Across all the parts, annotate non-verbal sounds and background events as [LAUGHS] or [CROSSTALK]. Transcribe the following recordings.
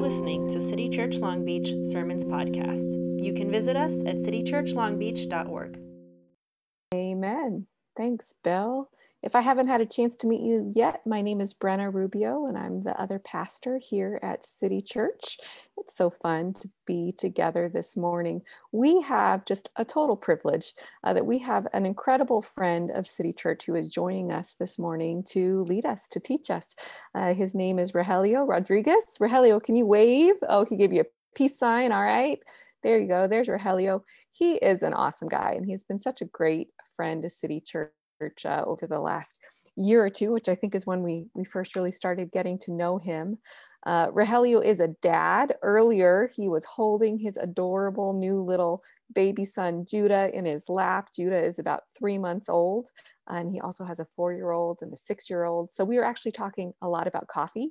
listening to City Church Long Beach Sermons Podcast. You can visit us at citychurchlongbeach.org. Amen. Thanks, Bill. If I haven't had a chance to meet you yet, my name is Brenna Rubio, and I'm the other pastor here at City Church. It's so fun to be together this morning. We have just a total privilege uh, that we have an incredible friend of City Church who is joining us this morning to lead us, to teach us. Uh, his name is Rogelio Rodriguez. Rogelio, can you wave? Oh, he gave you a peace sign. All right. There you go. There's Rogelio. He is an awesome guy, and he's been such a great friend to City Church uh, over the last year or two, which I think is when we, we first really started getting to know him. Uh, is a dad. Earlier, he was holding his adorable new little baby son, Judah, in his lap. Judah is about three months old, and he also has a four year old and a six year old. So, we were actually talking a lot about coffee.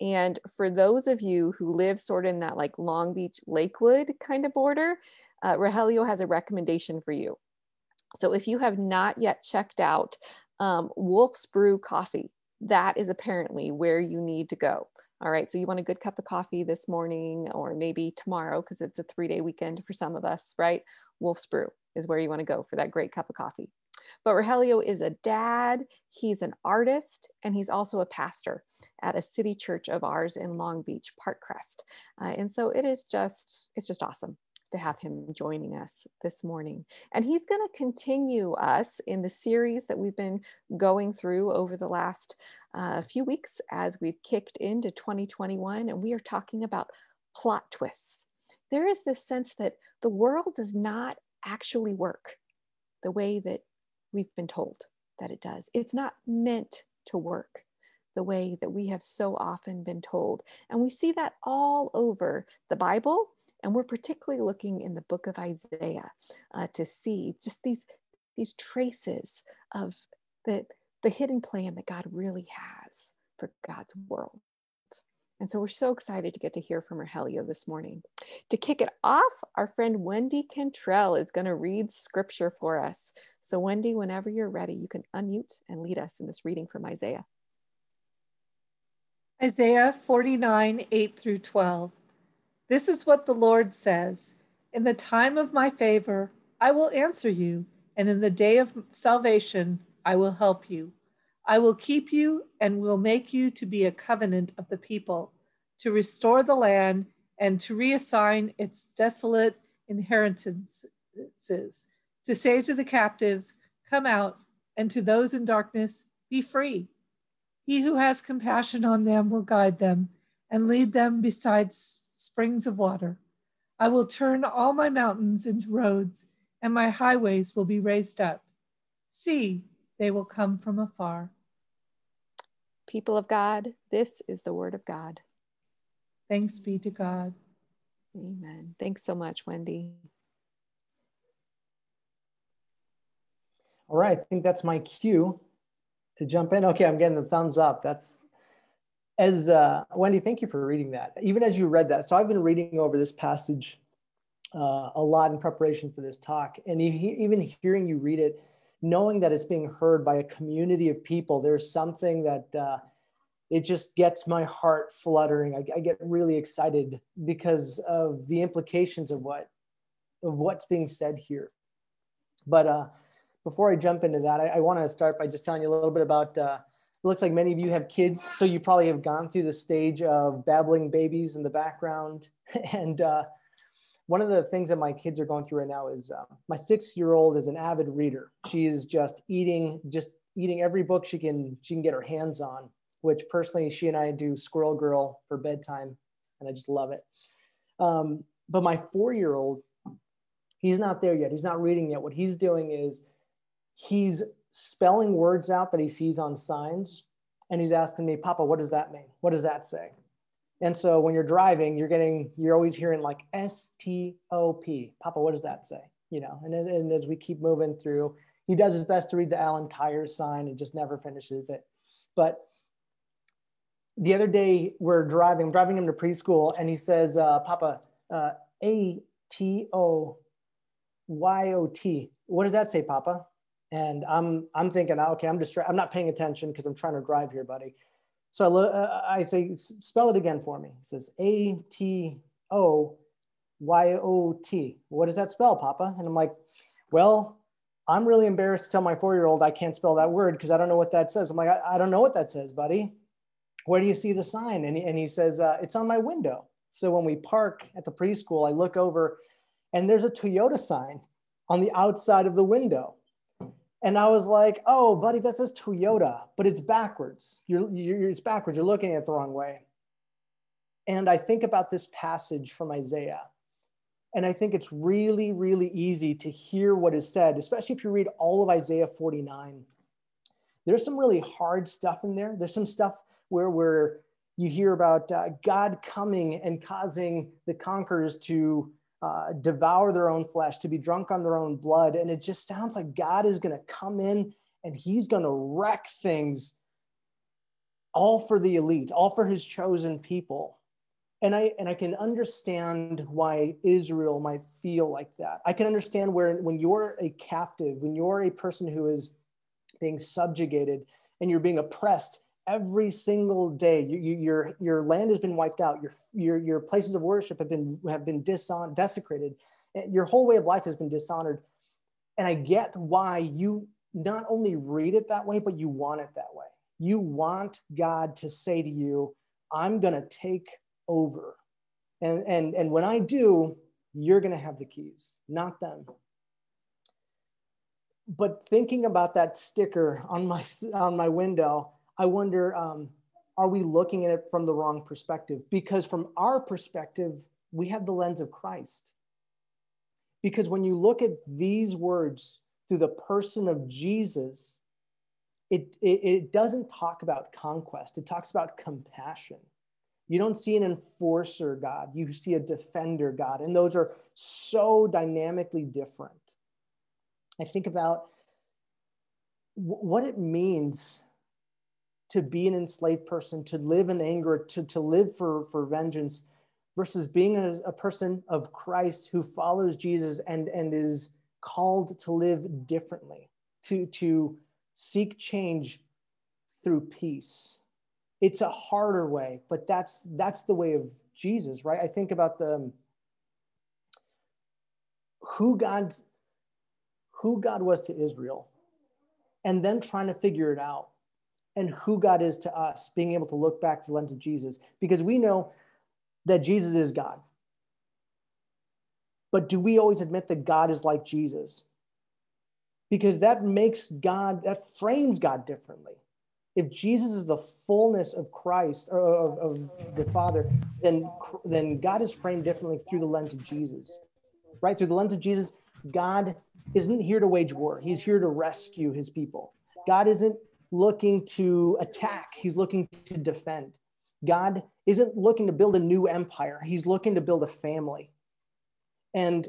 And for those of you who live sort of in that like Long Beach, Lakewood kind of border, uh, has a recommendation for you. So if you have not yet checked out um, Wolf's Brew Coffee, that is apparently where you need to go. All right, so you want a good cup of coffee this morning or maybe tomorrow because it's a three day weekend for some of us, right? Wolf's Brew is where you want to go for that great cup of coffee. But Rogelio is a dad, he's an artist, and he's also a pastor at a city church of ours in Long Beach, Parkcrest. Uh, and so it is just, it's just awesome to have him joining us this morning. And he's going to continue us in the series that we've been going through over the last uh, few weeks as we've kicked into 2021. And we are talking about plot twists. There is this sense that the world does not actually work the way that we've been told that it does. It's not meant to work the way that we have so often been told. And we see that all over the Bible and we're particularly looking in the book of Isaiah uh, to see just these, these traces of the, the hidden plan that God really has for God's world. And so we're so excited to get to hear from Rogelio this morning. To kick it off, our friend Wendy Cantrell is going to read scripture for us. So, Wendy, whenever you're ready, you can unmute and lead us in this reading from Isaiah. Isaiah 49, 8 through 12. This is what the Lord says In the time of my favor, I will answer you, and in the day of salvation, I will help you. I will keep you and will make you to be a covenant of the people, to restore the land and to reassign its desolate inheritances, to say to the captives, Come out, and to those in darkness, Be free. He who has compassion on them will guide them and lead them beside springs of water. I will turn all my mountains into roads, and my highways will be raised up. See, they will come from afar. People of God, this is the word of God. Thanks be to God. Amen. Thanks so much, Wendy. All right, I think that's my cue to jump in. Okay, I'm getting the thumbs up. That's as uh, Wendy, thank you for reading that. Even as you read that, so I've been reading over this passage uh, a lot in preparation for this talk, and even hearing you read it, knowing that it's being heard by a community of people, there's something that uh, it just gets my heart fluttering. I, I, get really excited because of the implications of what of what's being said here. But uh, before I jump into that, I, I want to start by just telling you a little bit about uh, looks like many of you have kids, so you probably have gone through the stage of babbling babies in the background. [LAUGHS] And uh, one of the things that my kids are going through right now is uh, my six-year-old is an avid reader. She is just eating, just eating every book she can she can get her hands on. Which personally, she and I do Squirrel Girl for bedtime, and I just love it. Um, but my four-year-old, he's not there yet. He's not reading yet. What he's doing is he's spelling words out that he sees on signs. And he's asking me, Papa, what does that mean? What does that say? And so when you're driving, you're getting, you're always hearing like S T O P. Papa, what does that say? You know, and, and as we keep moving through, he does his best to read the Allen Tires sign and just never finishes it. But the other day we're driving, I'm driving him to preschool, and he says, uh, Papa, uh, A T O Y O T. What does that say, Papa? And I'm I'm thinking, okay, I'm distracted. I'm not paying attention because I'm trying to drive here, buddy. So I, lo- uh, I say, spell it again for me. It says A T O Y O T. What does that spell, Papa? And I'm like, well, I'm really embarrassed to tell my four year old I can't spell that word because I don't know what that says. I'm like, I, I, don't know what that says, buddy. Where do you see the sign? And he, and he says, uh, it's on my window. So when we park at the preschool, I look over and there's a Toyota sign on the outside of the window. And I was like, oh, buddy, that says Toyota, but it's backwards. You're, you're, it's backwards. You're looking at it the wrong way. And I think about this passage from Isaiah. And I think it's really, really easy to hear what is said, especially if you read all of Isaiah 49. There's some really hard stuff in there. There's some stuff where, where you hear about uh, God coming and causing the conquerors to uh, devour their own flesh, to be drunk on their own blood. And it just sounds like God is going to come in and he's going to wreck things all for the elite, all for his chosen people. And I, and I can understand why Israel might feel like that. I can understand where when you're a captive, when you're a person who is being subjugated and you're being oppressed, every single day. You, you, your your land has been wiped out. Your your your places of worship have been have been dishon- desecrated. Eh, your whole way of life has been dishonored. And I get why you not only read it that way, but you want it that way. You want God to say to you, "I'm going to take over," and and and when I do, you're going to have the keys, not them but thinking about that sticker on my [LAUGHS] on my window I wonder, um, are we looking at it from the wrong perspective? Because from our perspective, we have the lens of Christ. Because when you look at these words through the person of Jesus, it, it, it doesn't talk about conquest, it talks about compassion. You don't see an enforcer God, you see a defender God. And those are so dynamically different. I think about what it means to be an enslaved person, to live in anger, to, to live for, for vengeance, versus being a, a person of Christ who follows Jesus and, and is called to live differently, to, to seek change through peace. It's a harder way, but that's that's the way of Jesus, right? I think about the um, who God's who God was to Israel, and then trying to figure it out and who God is to us, being able to look back to the lens of Jesus, because we know that Jesus is God. But do we always admit that God is like Jesus? Because that makes God, that frames God differently. If Jesus is the fullness of Christ or of, of the Father, then, then God is framed differently through the lens of Jesus, right? Through the lens of Jesus, God isn't here to wage war. He's here to rescue his people. God isn't looking to attack, he's looking to defend. God isn't looking to build a new empire, he's looking to build a family. And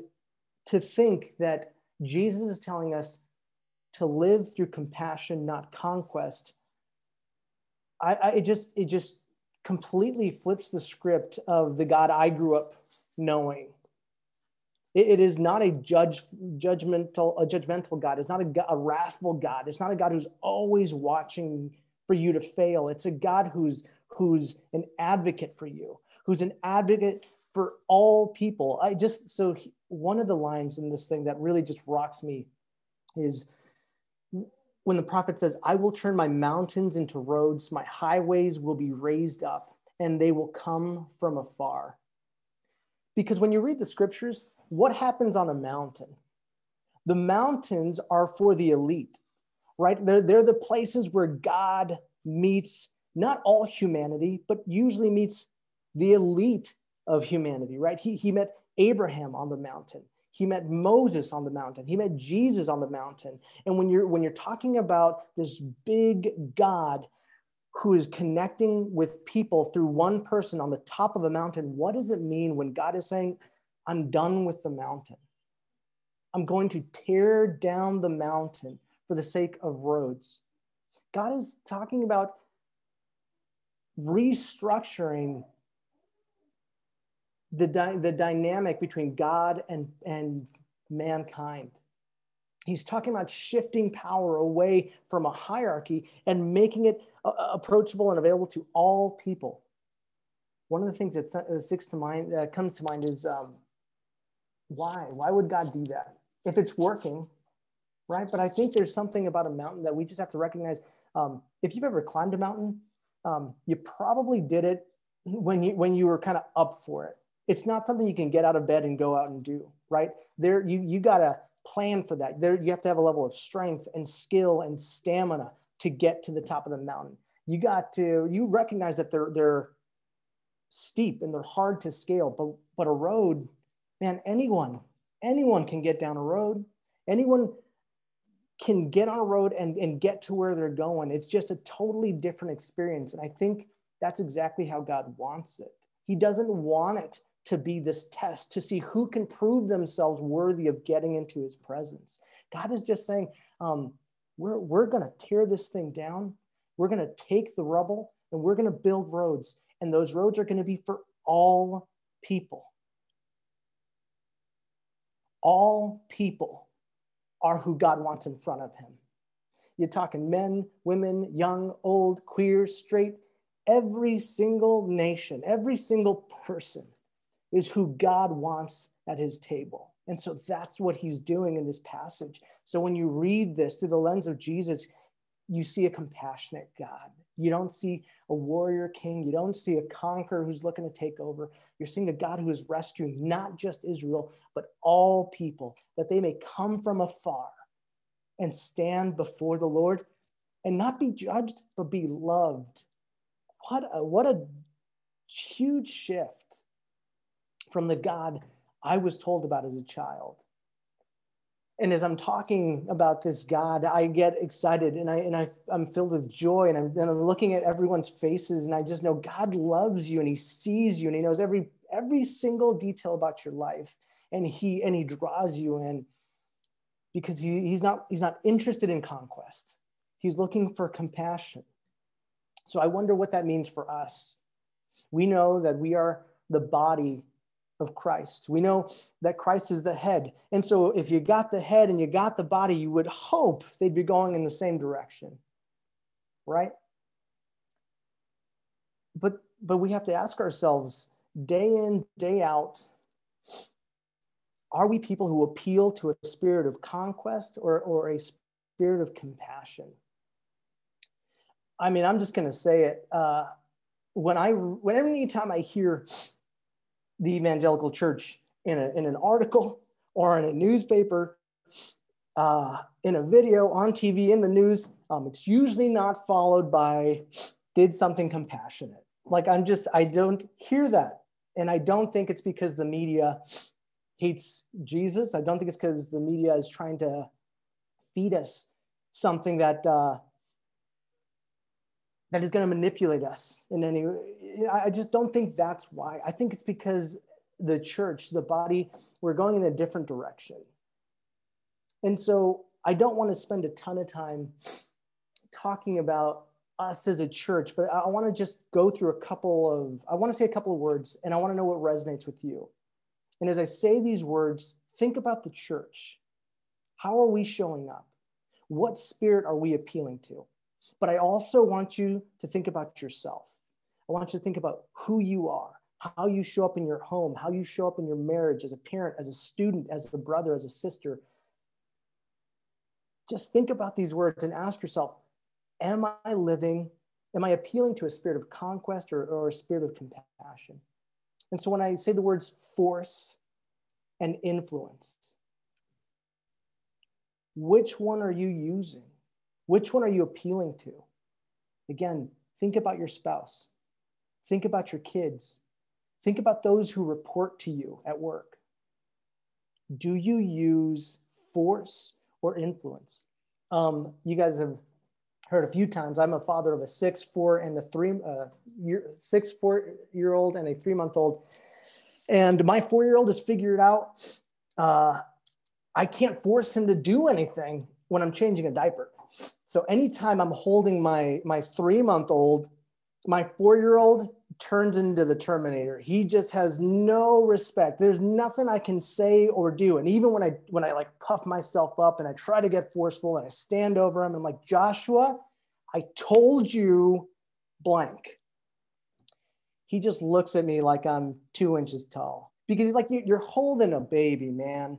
to think that Jesus is telling us to live through compassion, not conquest, I, I it just it just completely flips the script of the God I grew up knowing it, it is not a judge, judgmental, a judgmental God. It's not a, a wrathful God. It's not a God who's always watching for you to fail. It's a God who's who's an advocate for you, who's an advocate for all people. I just so he, one of the lines in this thing that really just rocks me is when the prophet says, I will turn my mountains into roads, my highways will be raised up, and they will come from afar. Because when you read the scriptures, what happens on a mountain? The mountains are for the elite, right? They're, they're the places where God meets not all humanity, but usually meets the elite of humanity, right? He, he met Abraham on the mountain. He met Moses on the mountain. He met Jesus on the mountain. And when you're when you're talking about this big God who is connecting with people through one person on the top of a mountain, what does it mean when God is saying, I'm done with the mountain. I'm going to tear down the mountain for the sake of roads. God is talking about restructuring the, di- the dynamic between God and, and mankind. He's talking about shifting power away from a hierarchy and making it uh, uh, approachable and available to all people. One of the things that sticks to mind, uh, comes to mind is um, why? Why would God do that? If it's working, right? But I think there's something about a mountain that we just have to recognize. Um, if you've ever climbed a mountain, um, you probably did it when you when you were kind of up for it. It's not something you can get out of bed and go out and do, right? There, you you gotta plan for that. There, you have to have a level of strength and skill and stamina to get to the top of the mountain. You got to you recognize that they're they're steep and they're hard to scale, but but a road, man, anyone anyone can get down a road. Anyone can get on a road and, and get to where they're going. It's just a totally different experience. And I think that's exactly how God wants it. He doesn't want it to be this test to see who can prove themselves worthy of getting into his presence. God is just saying, um, we're, we're going to tear this thing down. We're going to take the rubble and we're going to build roads. And those roads are going to be for all people. All people are who God wants in front of him. You're talking men, women, young, old, queer, straight, every single nation, every single person is who God wants at his table. And so that's what he's doing in this passage. So when you read this through the lens of Jesus, you see a compassionate God. You don't see a warrior king. You don't see a conqueror who's looking to take over. You're seeing a God who is rescuing not just Israel, but all people, that they may come from afar and stand before the Lord and not be judged, but be loved. What a, what a huge shift from the God I was told about as a child and as I'm talking about this God, I get excited and I and I I'm filled with joy and I'm and I'm looking at everyone's faces and I just know God loves you and he sees you and he knows every every single detail about your life and he and he draws you in because he, he's not he's not interested in conquest. He's looking for compassion. So I wonder what that means for us. We know that we are the body of Christ. We know that Christ is the head. And so if you got the head and you got the body, you would hope they'd be going in the same direction. Right? But but we have to ask ourselves day in, day out, are we people who appeal to a spirit of conquest or, or a spirit of compassion? I mean, I'm just going to say it. Uh, when I, when whenever anytime I hear the evangelical church in, a, in an article or in a newspaper, uh, in a video, on TV, in the news. Um, it's usually not followed by did something compassionate. Like I'm just, I don't hear that. And I don't think it's because the media hates Jesus. I don't think it's because the media is trying to feed us something that uh, that is going to manipulate us in any i just don't think that's why. I think it's because the church the body we're going in a different direction. And so i don't want to spend a ton of time talking about us as a church but i want to just go through a couple of i want to say a couple of words and i want to know what resonates with you. And as i say these words think about the church. How are we showing up? What spirit are we appealing to but I also want you to think about yourself. I want you to think about who you are, how you show up in your home, how you show up in your marriage as a parent, as a student, as a brother, as a sister. Just think about these words and ask yourself Am I living, am I appealing to a spirit of conquest or, or a spirit of compassion? And so when I say the words force and influence, which one are you using? Which one are you appealing to? Again, think about your spouse. Think about your kids. Think about those who report to you at work. Do you use force or influence? Um, you guys have heard a few times. I'm a father of a six, four, and a three uh, year, six, four year old and a three month old. And my four year old has figured out uh, I can't force him to do anything when I'm changing a diaper. So anytime I'm holding my my three month old, my four year old turns into the Terminator. He just has no respect. There's nothing I can say or do. And even when I when I like puff myself up and I try to get forceful and I stand over him, I'm like, Joshua, I told you blank. He just looks at me like I'm two inches tall because he's like, you're holding a baby, man.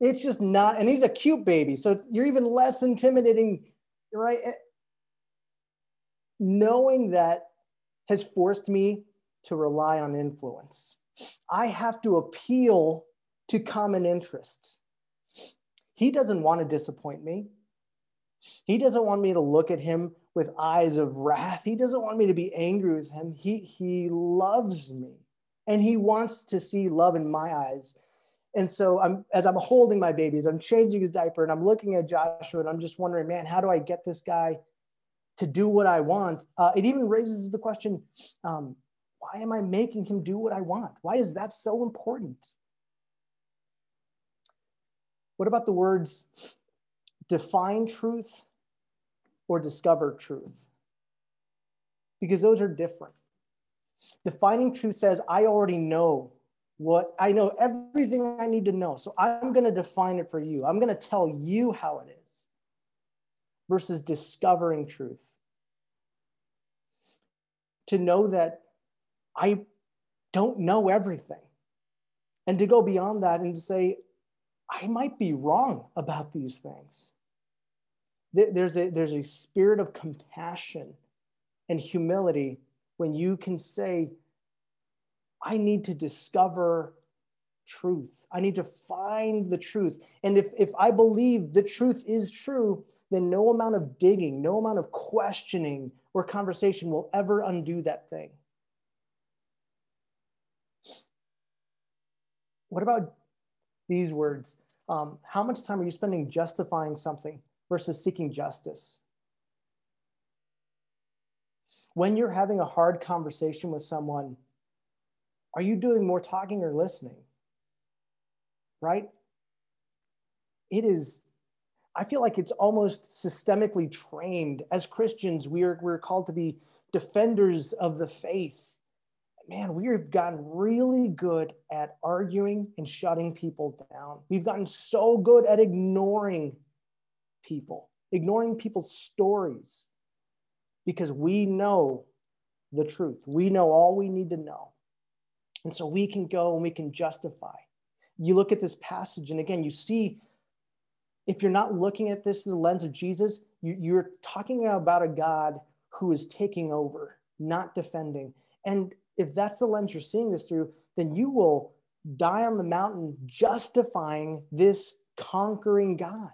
It's just not, and he's a cute baby. So you're even less intimidating, right? Eh, knowing that has forced me to rely on influence. I have to appeal to common interests. He doesn't want to disappoint me. He doesn't want me to look at him with eyes of wrath. He doesn't want me to be angry with him. He, he loves me and he wants to see love in my eyes. And so I'm as I'm holding my babies, I'm changing his diaper and I'm looking at Joshua and I'm just wondering, man, how do I get this guy to do what I want. Uh, it even raises the question um, why am I making him do what I want? Why is that so important? What about the words define truth or discover truth? Because those are different. Defining truth says, I already know what I know, everything I need to know. So I'm going to define it for you. I'm going to tell you how it is versus discovering truth. To know that I don't know everything. And to go beyond that and to say, I might be wrong about these things. There's a, there's a spirit of compassion and humility when you can say, I need to discover truth. I need to find the truth. And if, if I believe the truth is true, then no amount of digging, no amount of questioning or conversation will ever undo that thing. What about these words? Um, how much time are you spending justifying something versus seeking justice? When you're having a hard conversation with someone, are you doing more talking or listening? Right? It is I feel like it's almost systemically trained. As Christians, we're, we're called to be defenders of the faith. Man, we've gotten really good at arguing and shutting people down. We've gotten so good at ignoring people, ignoring people's stories, because we know the truth. We know all we need to know. And so we can go and we can justify. You look at this passage, and again, you see if you're not looking at this through the lens of Jesus, you, you're talking about a God who is taking over, not defending. And if that's the lens you're seeing this through, then you will die on the mountain justifying this conquering God.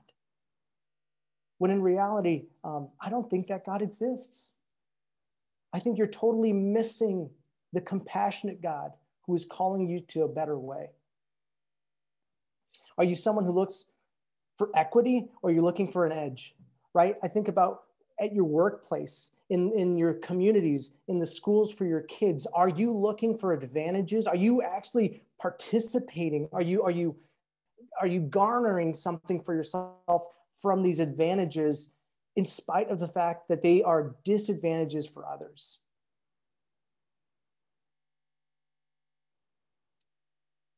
When in reality, um, I don't think that God exists. I think you're totally missing the compassionate God who is calling you to a better way. Are you someone who looks for equity or you're looking for an edge, right? I think about at your workplace, in, in your communities, in the schools for your kids. Are you looking for advantages? Are you actually participating? Are you, are you, are you garnering something for yourself from these advantages in spite of the fact that they are disadvantages for others?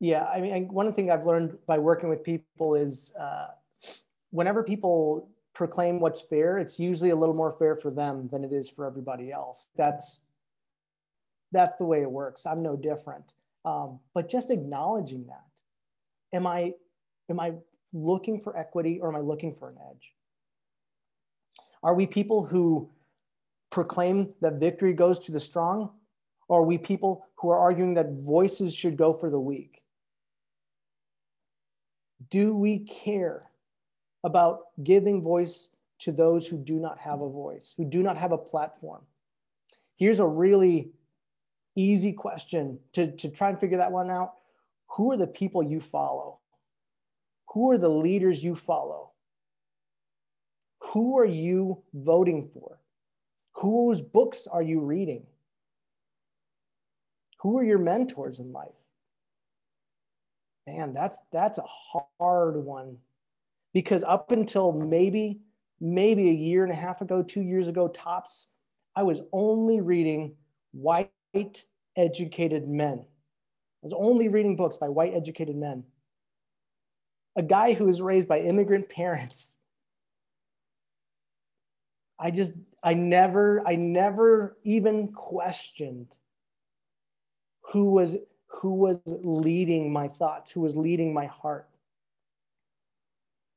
Yeah, I mean, one thing I've learned by working with people is uh, whenever people proclaim what's fair, it's usually a little more fair for them than it is for everybody else. That's that's the way it works. I'm no different. Um, but just acknowledging that, am I am I looking for equity or am I looking for an edge? Are we people who proclaim that victory goes to the strong, or are we people who are arguing that voices should go for the weak? Do we care about giving voice to those who do not have a voice, who do not have a platform? Here's a really easy question to, to try and figure that one out. Who are the people you follow? Who are the leaders you follow? Who are you voting for? Whose books are you reading? Who are your mentors in life? Man, that's that's a hard one because up until maybe maybe a year and a half ago two years ago tops i was only reading white educated men. I was only reading books by white educated men. A guy who was raised by immigrant [LAUGHS] parents. I just, I never, I never even questioned who was who was leading my thoughts, who was leading my heart.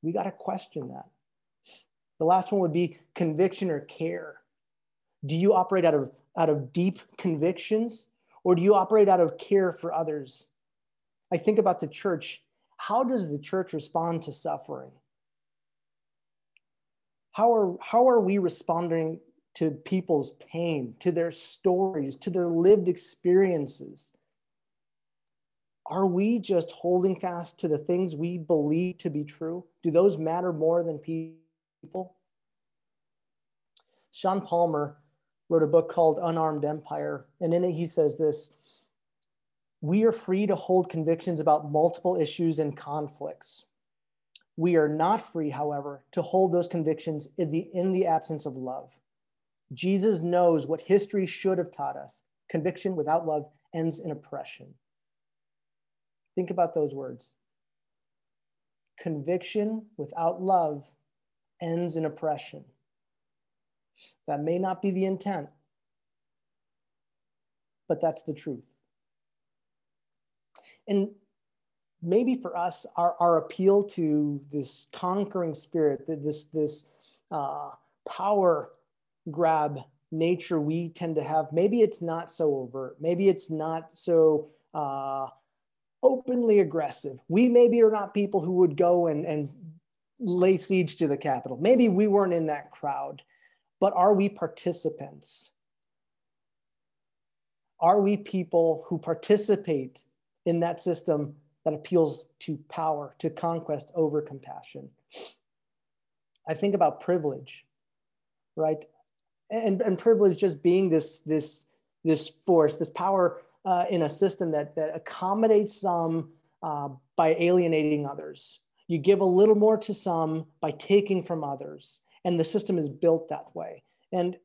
We got to question that. The last one would be conviction or care. Do you operate out of, out of deep convictions or do you operate out of care for others? I think about the church. How does the church respond to suffering? How are, how are we responding to people's pain, to their stories, to their lived experiences? Are we just holding fast to the things we believe to be true? Do those matter more than people? Sean Palmer wrote a book called Unarmed Empire, and in it he says this We are free to hold convictions about multiple issues and conflicts. We are not free, however, to hold those convictions in the, in the absence of love. Jesus knows what history should have taught us. Conviction without love ends in oppression. Think about those words. Conviction without love ends in oppression. That may not be the intent, but that's the truth. And maybe for us, our, our appeal to this conquering spirit, this, this uh, power grab nature we tend to have, maybe it's not so overt. Maybe it's not so uh, openly aggressive. We maybe are not people who would go and, and lay siege to the Capitol. Maybe we weren't in that crowd, but are we participants? Are we people who participate in that system that appeals to power, to conquest over compassion? I think about privilege, right? And, and privilege just being this, this, this force, this power uh, in a system that, that accommodates some uh, by alienating others. You give a little more to some by taking from others. And the system is built that way. And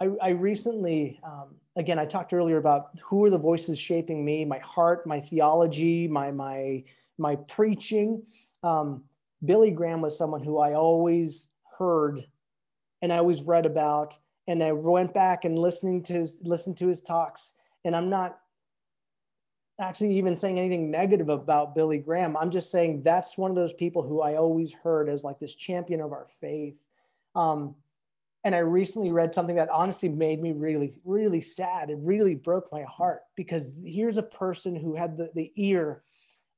I, I recently, um, again, I talked earlier about who are the voices shaping me, my heart, my theology, my, my, my preaching. Um, Billy Graham was someone who I always heard and I always read about and I went back and listening to his listened to his talks, and I'm not actually even saying anything negative about Billy Graham. I'm just saying that's one of those people who I always heard as like this champion of our faith. Um, and I recently read something that honestly made me really, really sad. It really broke my heart because here's a person who had the, the ear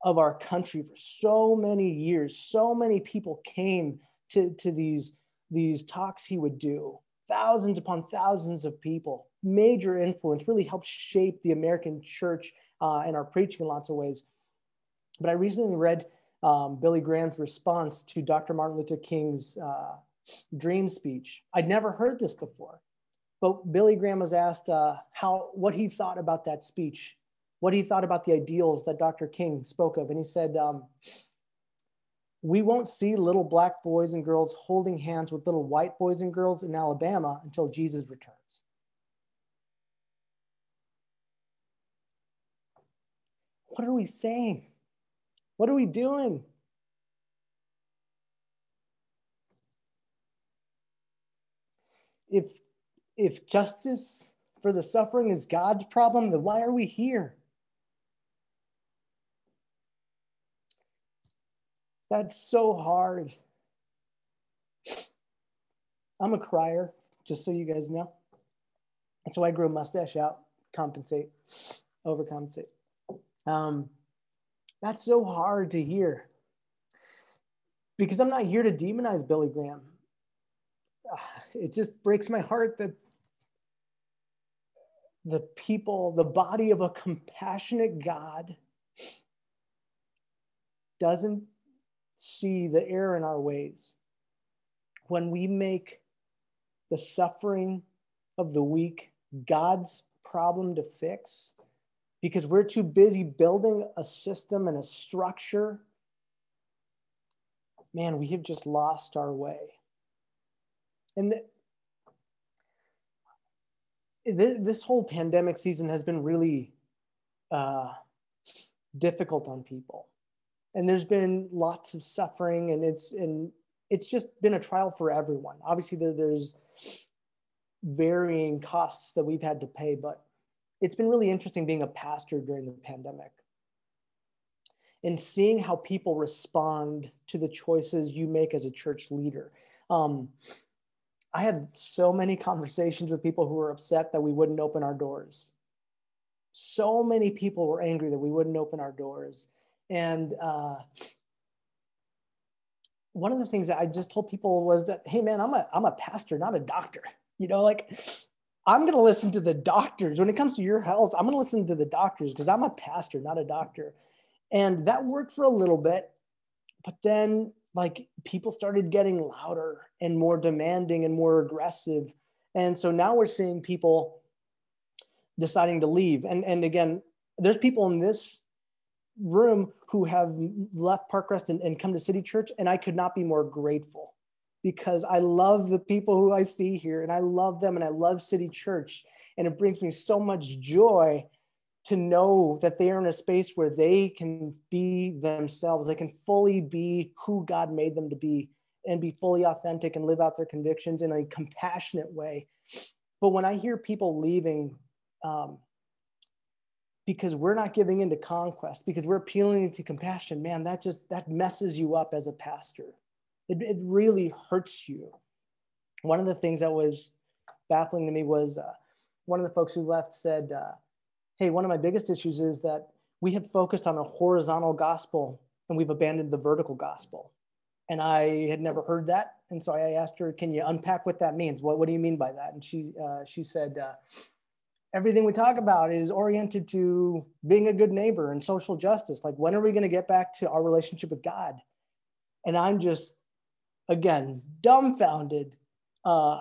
of our country for so many years. So many people came to, to these, these talks he would do thousands upon thousands of people, major influence, really helped shape the American church uh, and our preaching in lots of ways. But I recently read um, Billy Graham's response to Dr. Martin Luther King's uh, dream speech. I'd never heard this before, but Billy Graham was asked uh, how what he thought about that speech, what he thought about the ideals that Dr. King spoke of, and he said, um, we won't see little black boys and girls holding hands with little white boys and girls in Alabama until Jesus returns. What are we saying? What are we doing? If, if justice for the suffering is God's problem, then why are we here? That's so hard. I'm a crier, just so you guys know. That's why I grew a mustache out, compensate, overcompensate. Um, that's so hard to hear because I'm not here to demonize Billy Graham. It just breaks my heart that the people, the body of a compassionate God doesn't see the error in our ways. When we make the suffering of the weak God's problem to fix, because we're too busy building a system and a structure, man, we have just lost our way. And the, this, whole pandemic season has been really uh, difficult on people, and there's been lots of suffering, and it's and it's just been a trial for everyone. Obviously, there, there's varying costs that we've had to pay, but it's been really interesting being a pastor during the pandemic and seeing how people respond to the choices you make as a church leader. Um, I had so many [LAUGHS] conversations with people who were upset that we wouldn't open our doors. So many people were angry that we wouldn't open our doors. And uh, one of the things that I just told people was that, hey man, I'm a I'm a pastor, not a doctor. You know, like I'm going to listen to the doctors when it comes to your health. I'm going to listen to the doctors because I'm a pastor, not a doctor. And that worked for a little bit, but then like people started getting louder and more demanding and more aggressive. And so now we're seeing people deciding to leave. And, and again, there's people in this room who have left Parkcrest and, and come to City Church, and I could not be more grateful because I love the people who I see here and I love them and I love City Church. And it brings me so much joy to know that they are in a space where they can be themselves. They can fully be who God made them to be and be fully authentic and live out their convictions in a compassionate way. But when I hear people leaving um, because we're not giving into conquest, because we're appealing to compassion, man, that just that messes you up as a pastor. It, it really hurts you. One of the things that was baffling to me was uh, one of the folks who left said, uh, hey, one of my biggest issues is that we have focused on a horizontal gospel and we've abandoned the vertical gospel. And I had never heard that. And so I asked her, can you unpack what that means? What, what do you mean by that? And she, uh, she said, uh, everything we talk about is oriented to being a good neighbor and social justice. Like, when are we going to get back to our relationship with God? And I'm just, again, dumbfounded uh,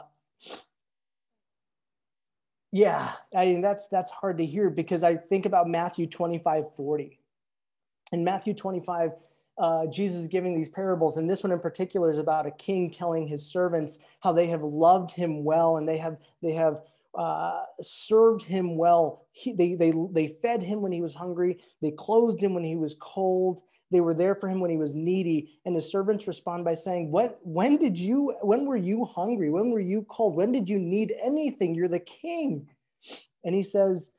yeah, I mean that's that's hard to hear because I think about Matthew 25, 40. In Matthew 25, uh, Jesus is giving these parables, and this one in particular is about a king telling his servants how they have loved him well and they have they have uh, served him well. He, they they they fed him when he was hungry. They clothed him when he was cold. They were there for him when he was needy. And his servants respond by saying, "What? When did you? When were you hungry? When were you cold? When did you need anything? You're the king." And he says,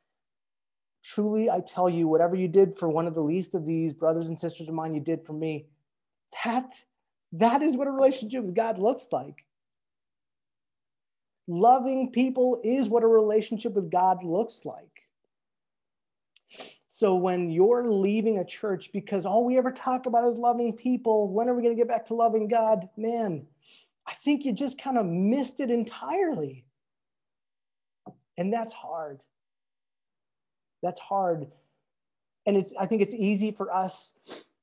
"Truly, I tell you, whatever you did for one of the least of these brothers and sisters of mine, you did for me." That that is what a relationship with God looks like. Loving people is what a relationship with God looks like. So when you're leaving a church because all we ever talk about is loving people, when are we going to get back to loving God? Man, I think you just kind of missed it entirely. And that's hard. That's hard. And it's I think it's easy for us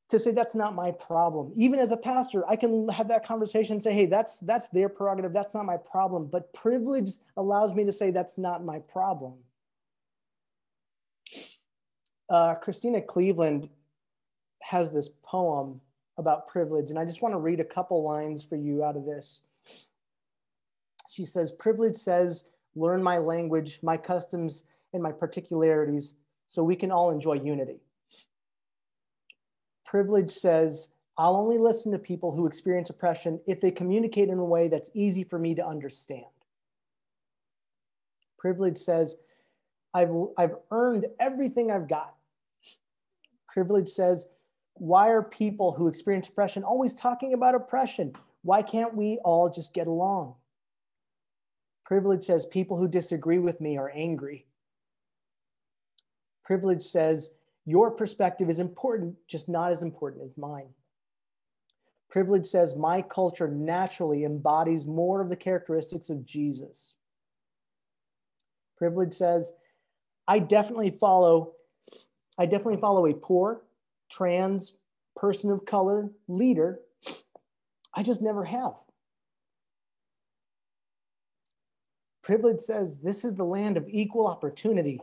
to say that's not my problem. Even as a pastor, I can have that conversation and say, "Hey, that's that's their prerogative. That's not my problem." But privilege allows me to say that's not my problem uh, Christena Cleveland has this poem about privilege, and I just want to read a couple lines for you out of this. She says, Privilege says, learn my language, my customs, and my particularities so we can all enjoy unity. Privilege says, I'll only listen to people who experience oppression if they communicate in a way that's easy for me to understand. Privilege says, I've, I've earned everything I've got privilege says, why are people who experience oppression always talking about oppression? Why can't we all just get along? Privilege says people who disagree with me are angry. Privilege says your perspective is important, just not as important as mine. Privilege says my culture naturally embodies more of the characteristics of Jesus. Privilege says I definitely follow I definitely follow a poor, trans, person of color leader. I just never have. Privilege says this is the land of equal opportunity.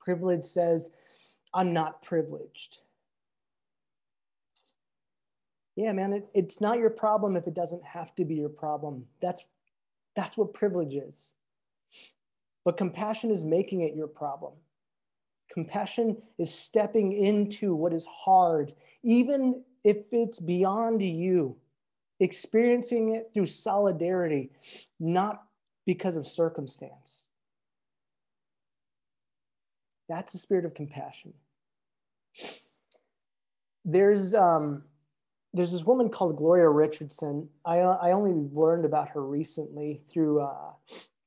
Privilege says I'm not privileged. Yeah, man, it, it's not your problem if it doesn't have to be your problem. That's that's what privilege is. but compassion is making it your problem. Compassion is stepping into what is hard, even if it's beyond you, experiencing it through solidarity, not because of circumstance. That's the spirit of compassion. There's um, there's this woman called Gloria Richardson. I, I only learned about her recently through uh,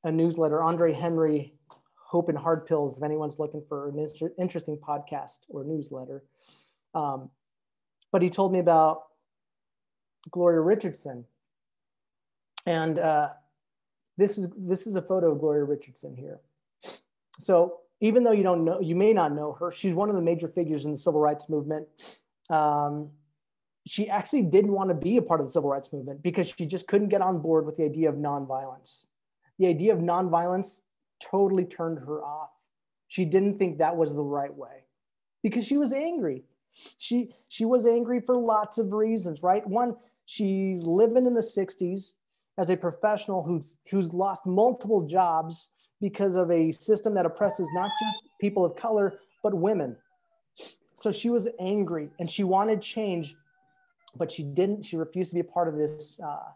a newsletter, Andre Henry, Hope and Hard Pills, if anyone's looking for an inter- interesting podcast or newsletter. Um, but he told me about Gloria Richardson. And uh, this is this is a photo of Gloria Richardson here. So even though you don't know, you may not know her, she's one of the major figures in the civil rights movement. Um, she actually didn't want to be a part of the civil rights movement because she just couldn't get on board with the idea of nonviolence. The idea of nonviolence totally turned her off. She didn't think that was the right way because she was angry. She she was angry for lots of reasons, right? One, she's living in the 60s as a professional who's who's lost multiple jobs because of a system that oppresses not just people of color but women. So she was angry and she wanted change, but she didn't. She refused to be a part of this uh,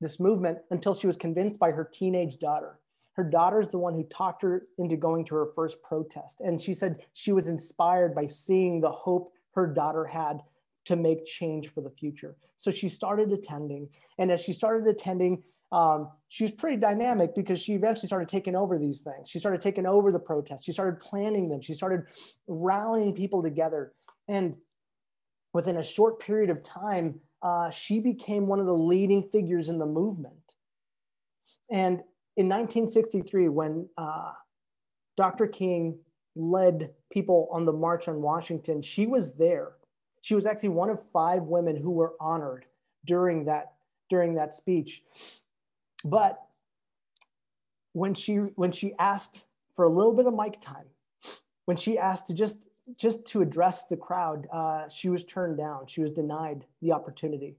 this movement until she was convinced by her teenage daughter. Her daughter's the one who talked her into going to her first protest, and she said she was inspired by seeing the hope her daughter had to make change for the future. So she started attending, and as she started attending, um, she was pretty dynamic because she eventually started taking over these things. She started taking over the protests. She started planning them. She started rallying people together. And within a short period of time, uh, she became one of the leading figures in the movement. And in 1963, when uh, Dr. King led people on the March on Washington, she was there. She was actually one of five women who were honored during that during that speech. But when she when she asked for a little bit of mic time, when she asked to just just to address the crowd, uh, she was turned down. She was denied the opportunity.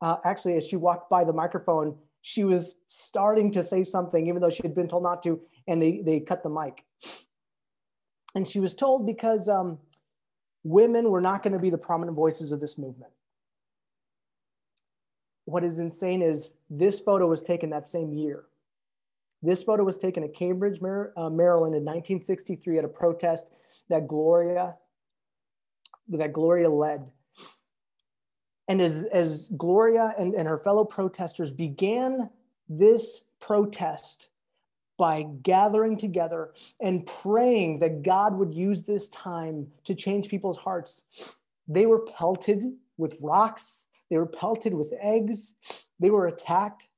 Uh, actually, as she walked by the microphone, she was starting to say something, even though she had been told not to, and they they cut the mic. And she was told because um, women were not going to be the prominent voices of this movement what is insane is this photo was taken that same year. This photo was taken at Cambridge, uh, Maryland in 1963 at a protest that Gloria, that Gloria led. And as, as Gloria and, and her fellow protesters began this protest by gathering together and praying that God would use this time to change people's hearts, they were pelted with rocks they were pelted with eggs. They were attacked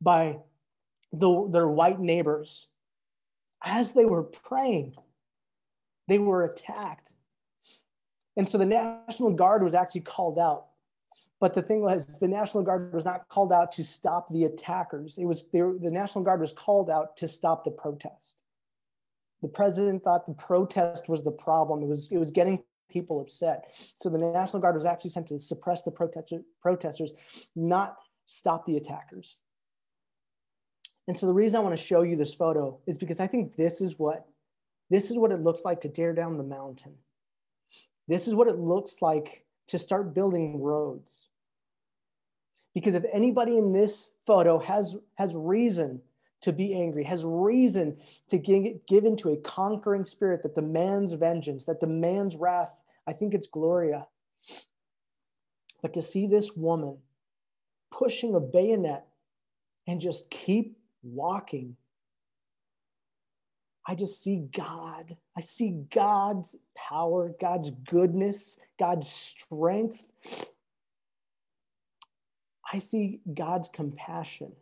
by the, their white neighbors. As they were praying, they were attacked. And so the National Guard was actually called out. But the thing was, the National Guard was not called out to stop the attackers. It was were, the National Guard was called out to stop the protest. The president thought the protest was the problem. It was, it was getting people upset. So the National Guard was actually sent to suppress the protester, protesters, not stop the attackers. And so the reason I want to show you this photo is because I think this is what this is what it looks like to tear down the mountain. This is what it looks like to start building roads. Because if anybody in this photo has has reason to be angry, has reason to give, into a conquering spirit that demands vengeance, that demands wrath. I think it's Gloria. But to see this woman pushing a bayonet and just keep walking, I just see God. I see God's power, God's goodness, God's strength. I see God's compassion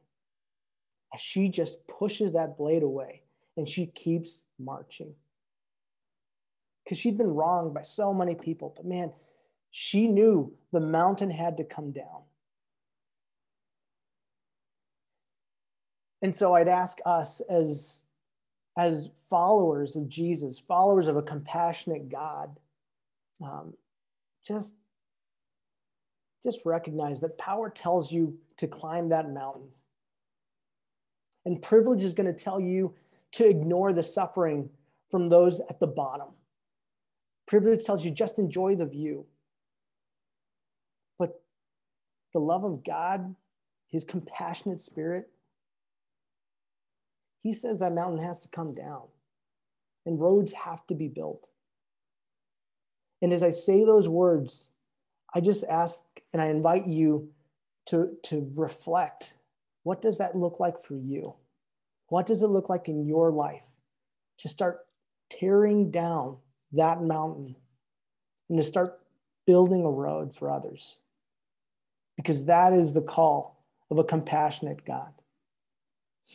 as she just pushes that blade away and she keeps marching. Because she'd been wronged by so many people, but man, she knew the mountain had to come down. And so I'd ask us as, as followers of Jesus, followers of a compassionate God, um, just, just recognize that power tells you to climb that mountain. And privilege is going to tell you to ignore the suffering from those at the bottom. Privilege tells you just enjoy the view. But the love of God, his compassionate spirit, he says that mountain has to come down and roads have to be built. And as I say those words, I just ask and I invite you to, to reflect what does that look like for you? What does it look like in your life to start tearing down that mountain and to start building a road for others? Because that is the call of a compassionate God.